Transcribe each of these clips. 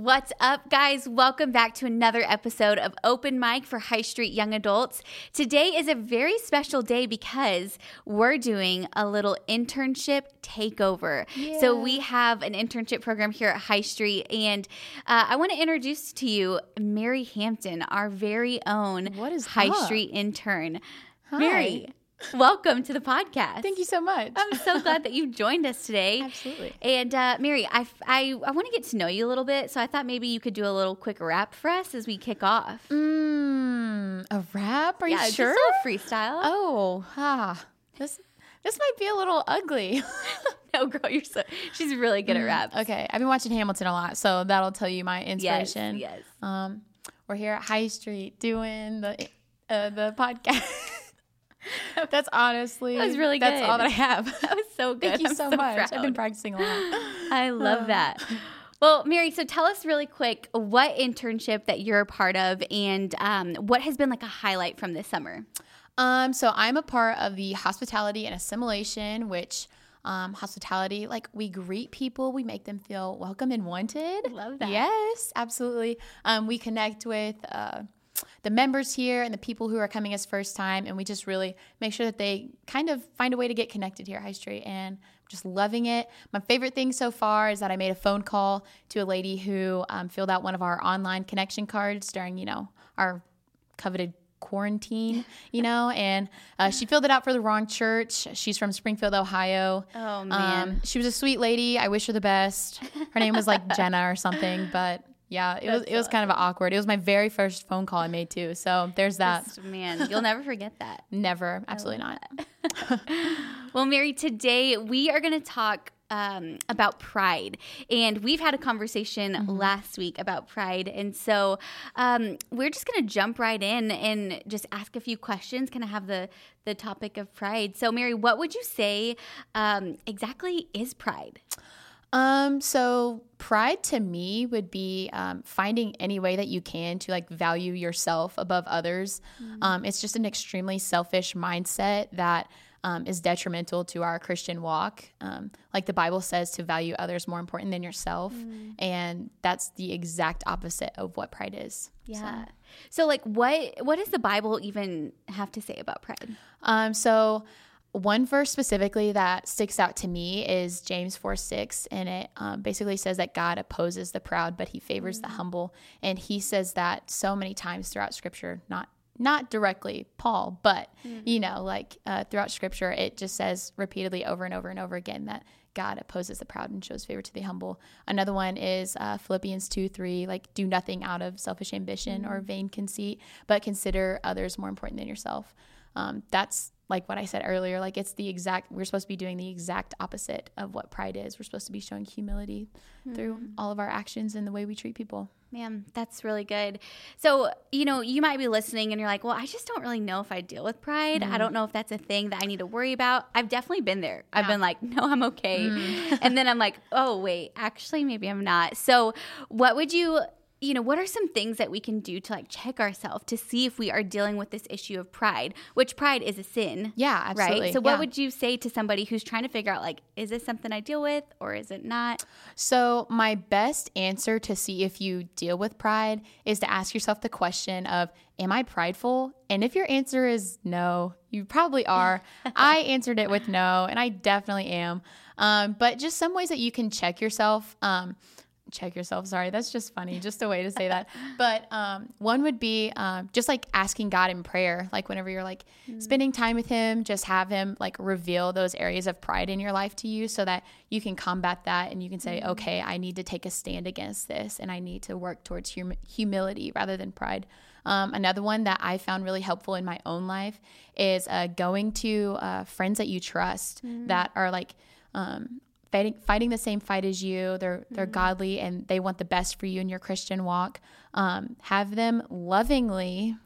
What's up, guys? Welcome back to another episode of Open Mic for High Street Young Adults. Today is a very special day because we're doing a little internship takeover. Yeah. So, we have an internship program here at High Street, and uh, I want to introduce to you Mary Hampton, our very own what is High up? Street intern. Hi. Mary, Welcome to the podcast. Thank you so much. I'm so glad that you joined us today. Absolutely. And uh, Mary, I, I, I want to get to know you a little bit, so I thought maybe you could do a little quick rap for us as we kick off. Mmm, a rap? Are yeah, you sure? Just a freestyle. Oh, ah, this this might be a little ugly. no, girl, you're so. She's really good at raps. Okay, I've been watching Hamilton a lot, so that'll tell you my inspiration. Yes. yes. Um, we're here at High Street doing the uh, the podcast. That's honestly that was really good. That's all that I have. That was so good. Thank you so, so much. Proud. I've been practicing a lot. I love that. Well, Mary, so tell us really quick what internship that you're a part of and um, what has been like a highlight from this summer. Um, so I'm a part of the hospitality and assimilation, which um, hospitality, like we greet people, we make them feel welcome and wanted. Love that. Yes, absolutely. Um, we connect with uh, the members here and the people who are coming as first time, and we just really make sure that they kind of find a way to get connected here at High Street. And just loving it. My favorite thing so far is that I made a phone call to a lady who um, filled out one of our online connection cards during, you know, our coveted quarantine, you know, and uh, she filled it out for the wrong church. She's from Springfield, Ohio. Oh man, um, she was a sweet lady. I wish her the best. Her name was like Jenna or something, but yeah, it was it was kind of awkward. It was my very first phone call I made too. So there's that. Just, man, you'll never forget that. never, absolutely not. well, Mary, today we are going to talk um, about pride. And we've had a conversation mm-hmm. last week about pride. And so um, we're just going to jump right in and just ask a few questions, kind of have the, the topic of pride. So, Mary, what would you say um, exactly is pride? Um, so pride to me would be um, finding any way that you can to like value yourself above others. Mm-hmm. Um, it's just an extremely selfish mindset that um, is detrimental to our Christian walk. Um, like the Bible says, to value others more important than yourself. Mm. And that's the exact opposite of what pride is. Yeah. So, so like, what what does the Bible even have to say about pride? Um, so, one verse specifically that sticks out to me is James 4 6, and it um, basically says that God opposes the proud, but he favors mm-hmm. the humble. And he says that so many times throughout scripture, not not directly Paul, but mm-hmm. you know, like uh, throughout Scripture, it just says repeatedly over and over and over again that God opposes the proud and shows favor to the humble. Another one is uh, Philippians 2 3, like do nothing out of selfish ambition mm-hmm. or vain conceit, but consider others more important than yourself. Um, that's like what I said earlier, like it's the exact, we're supposed to be doing the exact opposite of what pride is. We're supposed to be showing humility mm-hmm. through all of our actions and the way we treat people. Man, that's really good. So, you know, you might be listening and you're like, well, I just don't really know if I deal with pride. Mm. I don't know if that's a thing that I need to worry about. I've definitely been there. Yeah. I've been like, no, I'm okay. Mm. and then I'm like, oh, wait, actually, maybe I'm not. So, what would you you know, what are some things that we can do to like check ourselves to see if we are dealing with this issue of pride, which pride is a sin. Yeah, absolutely. Right. So, what yeah. would you say to somebody who's trying to figure out, like, is this something I deal with or is it not? So, my best answer to see if you deal with pride is to ask yourself the question of, Am I prideful? And if your answer is no, you probably are. I answered it with no, and I definitely am. Um, but just some ways that you can check yourself. Um, check yourself. Sorry, that's just funny, just a way to say that. But um, one would be um, just like asking God in prayer, like whenever you're like mm. spending time with Him, just have Him like reveal those areas of pride in your life to you, so that you can combat that and you can say, mm. okay, I need to take a stand against this, and I need to work towards hum- humility rather than pride. Um, another one that I found really helpful in my own life is uh, going to uh, friends that you trust mm. that are like um, fighting, fighting the same fight as you. They're they're mm-hmm. godly and they want the best for you in your Christian walk. Um, have them lovingly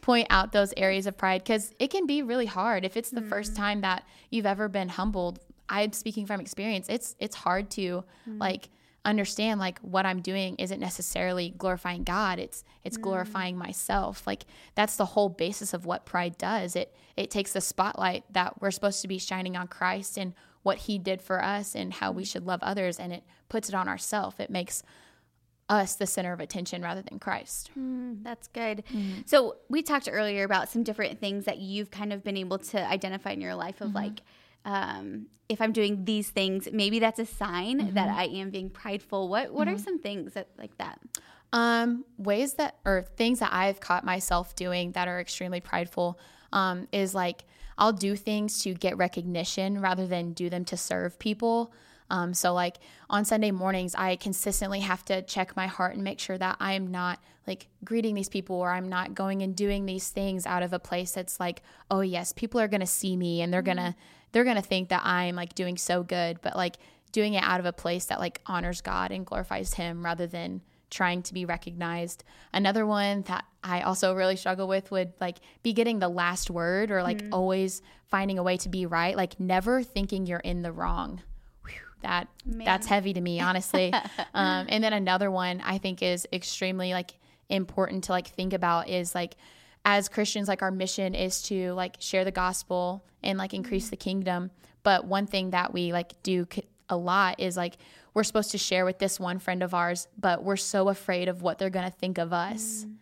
point out those areas of pride because it can be really hard if it's the mm-hmm. first time that you've ever been humbled. I'm speaking from experience. It's it's hard to mm-hmm. like understand like what I'm doing isn't necessarily glorifying God. It's it's mm. glorifying myself. Like that's the whole basis of what pride does. It it takes the spotlight that we're supposed to be shining on Christ and what he did for us and how we should love others and it puts it on ourselves. It makes us the center of attention rather than Christ. Mm, that's good. Mm-hmm. So we talked earlier about some different things that you've kind of been able to identify in your life of mm-hmm. like um, if I'm doing these things, maybe that's a sign mm-hmm. that I am being prideful. What what are mm-hmm. some things that like that? Um, ways that or things that I've caught myself doing that are extremely prideful um, is like I'll do things to get recognition rather than do them to serve people. Um, so, like on Sunday mornings, I consistently have to check my heart and make sure that I am not like greeting these people or I'm not going and doing these things out of a place that's like, oh, yes, people are going to see me and they're going to, they're going to think that I'm like doing so good. But like doing it out of a place that like honors God and glorifies Him rather than trying to be recognized. Another one that I also really struggle with would like be getting the last word or like mm. always finding a way to be right, like never thinking you're in the wrong that Man. that's heavy to me honestly um, and then another one i think is extremely like important to like think about is like as christians like our mission is to like share the gospel and like increase mm-hmm. the kingdom but one thing that we like do a lot is like we're supposed to share with this one friend of ours but we're so afraid of what they're going to think of us mm,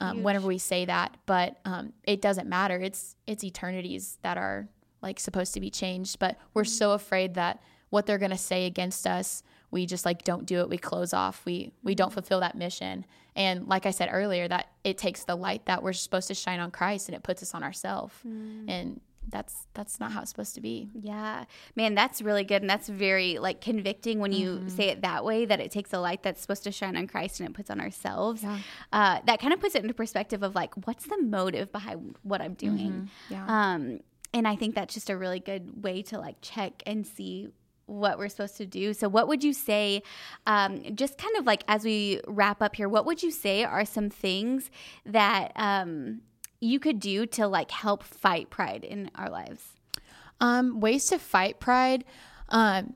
um, whenever we say that. But um, it doesn't matter. It's it's eternities that are like supposed to be changed. But we're mm-hmm. so afraid that what they're going to say against us we just like don't do it. We close off. We we don't fulfill that mission. And like i said earlier that it takes the light that we're supposed to shine on christ and it puts us on ourselves mm. and that's that's not how it's supposed to be yeah man that's really good and that's very like convicting when you mm-hmm. say it that way that it takes a light that's supposed to shine on christ and it puts on ourselves yeah. uh, that kind of puts it into perspective of like what's the motive behind what i'm doing mm-hmm. yeah. um, and i think that's just a really good way to like check and see what we're supposed to do. So, what would you say, um, just kind of like as we wrap up here, what would you say are some things that um, you could do to like help fight pride in our lives? Um, ways to fight pride. Um,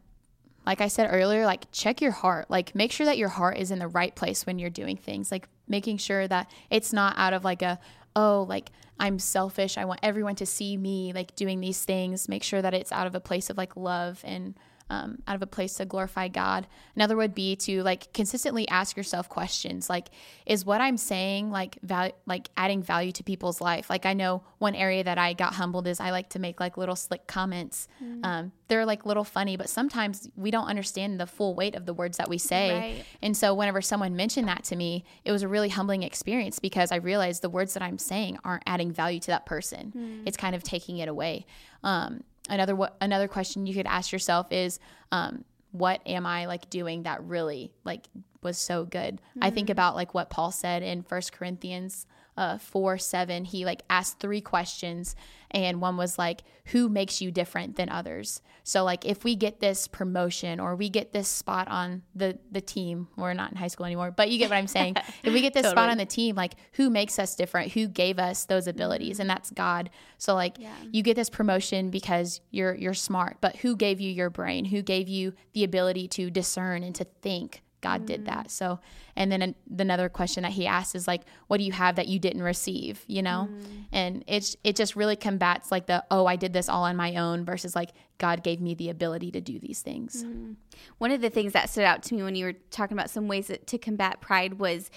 like I said earlier, like check your heart. Like make sure that your heart is in the right place when you're doing things. Like making sure that it's not out of like a, oh, like I'm selfish. I want everyone to see me like doing these things. Make sure that it's out of a place of like love and um, out of a place to glorify God. Another would be to like consistently ask yourself questions like, is what I'm saying like value, like adding value to people's life? Like I know one area that I got humbled is I like to make like little slick comments. Mm. Um, they're like little funny, but sometimes we don't understand the full weight of the words that we say. Right. And so whenever someone mentioned that to me, it was a really humbling experience because I realized the words that I'm saying aren't adding value to that person. Mm. It's kind of taking it away. Um, another another question you could ask yourself is um, what am i like doing that really like was so good mm-hmm. i think mm-hmm. about like what paul said in first corinthians uh, 4 7 he like asked three questions and one was like who makes you different than others? So like if we get this promotion or we get this spot on the the team we're not in high school anymore but you get what i'm saying. If we get this totally. spot on the team like who makes us different? Who gave us those abilities? Mm-hmm. and that's god. So like yeah. you get this promotion because you're you're smart but who gave you your brain? Who gave you the ability to discern and to think God mm. did that. So, and then an, another question that he asks is like, what do you have that you didn't receive? You know, mm. and it's it just really combats like the oh I did this all on my own versus like God gave me the ability to do these things. Mm. One of the things that stood out to me when you were talking about some ways that, to combat pride was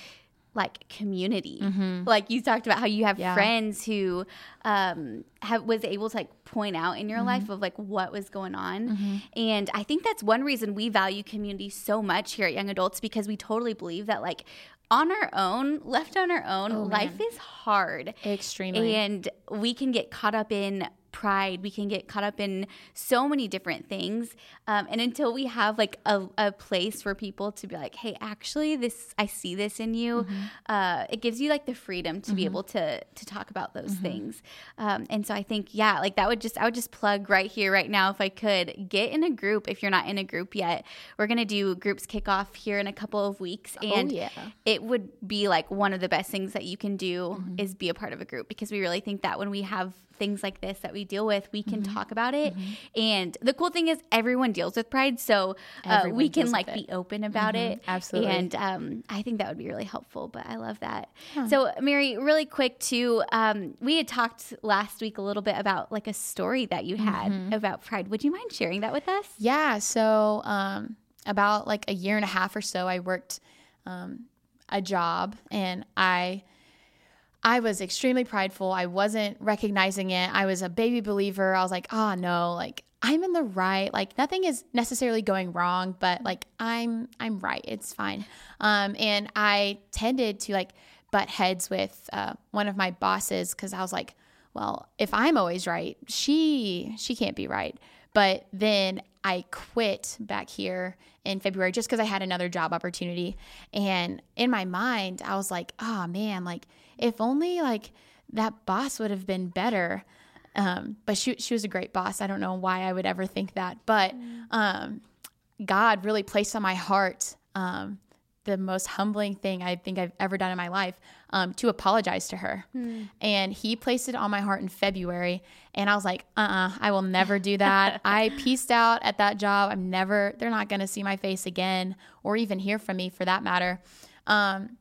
like community. Mm-hmm. Like you talked about how you have yeah. friends who um, have was able to like point out in your mm-hmm. life of like what was going on. Mm-hmm. And I think that's one reason we value community so much here at Young Adults because we totally believe that like on our own, left on our own, oh, life is hard. Extremely. And we can get caught up in pride. We can get caught up in so many different things. Um, and until we have like a, a, place for people to be like, hey, actually, this, I see this in you, mm-hmm. uh, it gives you like the freedom to mm-hmm. be able to, to talk about those mm-hmm. things. Um, and so I think, yeah, like that would just, I would just plug right here, right now, if I could get in a group. If you're not in a group yet, we're going to do groups kickoff here in a couple of weeks. Oh, and oh, yeah. it would be like one of the best things that you can do mm-hmm. is be a part of a group because we really think that when we have things like this that we deal with, we can mm-hmm. talk about it. Mm-hmm. And the cool thing is, everyone deals with pride, so uh, we can like be open about mm-hmm. it. Absolutely. And um, I think that would be really helpful. But I love that. Huh. So, Mary, really quick too, um, we had talked last week a little bit about like a story that you had mm-hmm. about pride. Would you mind sharing that with us? Yeah. So, um, about like a year and a half or so, I worked um, a job, and I. I was extremely prideful. I wasn't recognizing it. I was a baby believer. I was like, oh no, like I'm in the right. Like nothing is necessarily going wrong, but like I'm I'm right. It's fine. Um, and I tended to like butt heads with uh, one of my bosses because I was like, well, if I'm always right, she she can't be right. But then I quit back here in February just because I had another job opportunity. And in my mind, I was like, oh man, like if only like that boss would have been better. Um, but she she was a great boss. I don't know why I would ever think that, but um, God really placed on my heart um, the most humbling thing I think I've ever done in my life um, to apologize to her. Mm. And he placed it on my heart in February. And I was like, uh uh-uh, uh I will never do that. I pieced out at that job. I'm never, they're not going to see my face again or even hear from me for that matter. Um,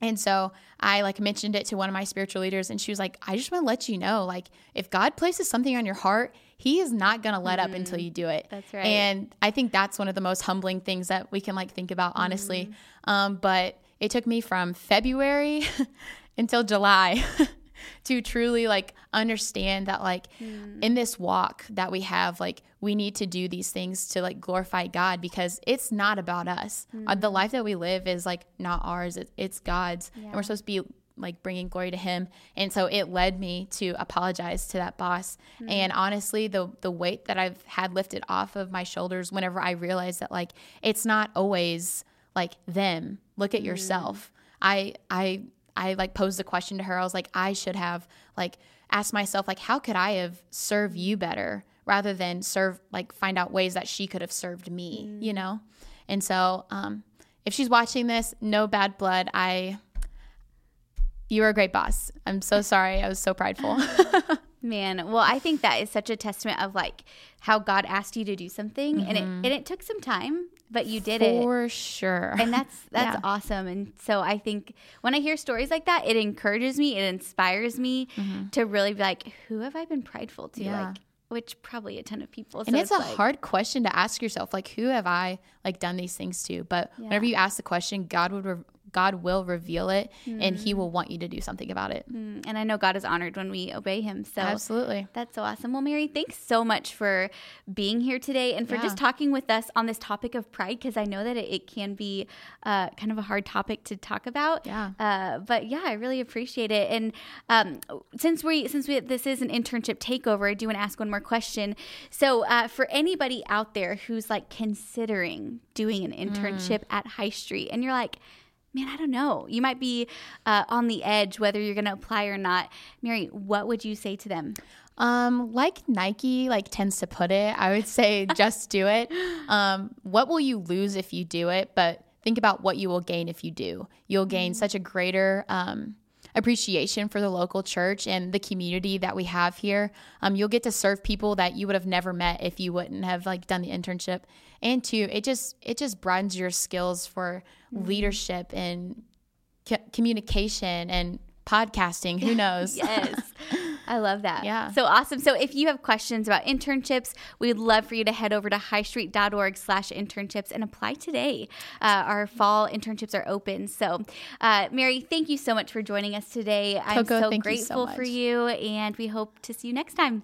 and so I like mentioned it to one of my spiritual leaders, and she was like, I just want to let you know, like, if God places something on your heart, He is not going to let mm-hmm. up until mm-hmm. you do it. That's right. And I think that's one of the most humbling things that we can like think about, honestly. Mm-hmm. Um, but it took me from February until July to truly like understand that like mm. in this walk that we have like we need to do these things to like glorify god because it's not about us mm. uh, the hmm. life that we live is like not ours it, it's god's yeah. and we're supposed to be like bringing glory to him and so it led me to apologize to that boss mm. and honestly the the weight that i've had lifted off of my shoulders whenever i realized that like it's not always like them look at yourself hmm. i i I like posed the question to her. I was like, I should have like asked myself, like, how could I have served you better rather than serve, like, find out ways that she could have served me, mm. you know? And so, um, if she's watching this, no bad blood. I, you were a great boss. I'm so sorry. I was so prideful. Man, well, I think that is such a testament of like how God asked you to do something, mm-hmm. and it and it took some time, but you did For it for sure. And that's that's yeah. awesome. And so I think when I hear stories like that, it encourages me, it inspires me mm-hmm. to really be like, who have I been prideful to? Yeah. Like, which probably a ton of people. And so it's, it's, a like, hard question to ask yourself, like, who have I like done these things to? But yeah. whenever you ask the question, God would re- God will reveal it mm. and he will want you to do something about it. Mm. And I know God is honored when we obey him. So Absolutely. That's so awesome. Well, Mary, thanks so much for being here today and for yeah. just talking with us on this topic of pride because I know that it, it can be uh, kind of a hard topic to talk about. Yeah. Uh, but yeah, I really appreciate it. And um, since we since we, this is an internship takeover, I do want to ask one more question. So uh, for anybody out there who's like considering doing an mm. internship mm. at High Street and you're like, man, I don't know. You might be uh, on the edge whether you're going to apply or not. Mary, what would you say to them? Um, like Nike like tends to put it, I would say just do it. Um, what will you lose if you do it? But think about what you will gain if you do. You'll gain mm-hmm. such a greater um, appreciation for the local church and the community that we have here. Um, you'll get to serve people that you would have never met if you wouldn't have like done the internship. And two, it just it just broadens your skills for mm-hmm. leadership and c- communication and podcasting. Who knows? yes. I love that. Yeah. So awesome. So if you have questions about internships, we'd love for you to head over to highstreet.org slash internships and apply today. Uh, our fall internships are open. So uh, Mary, thank you so much for joining us today. I'm Coco, so grateful you so for you and we hope to see you next time.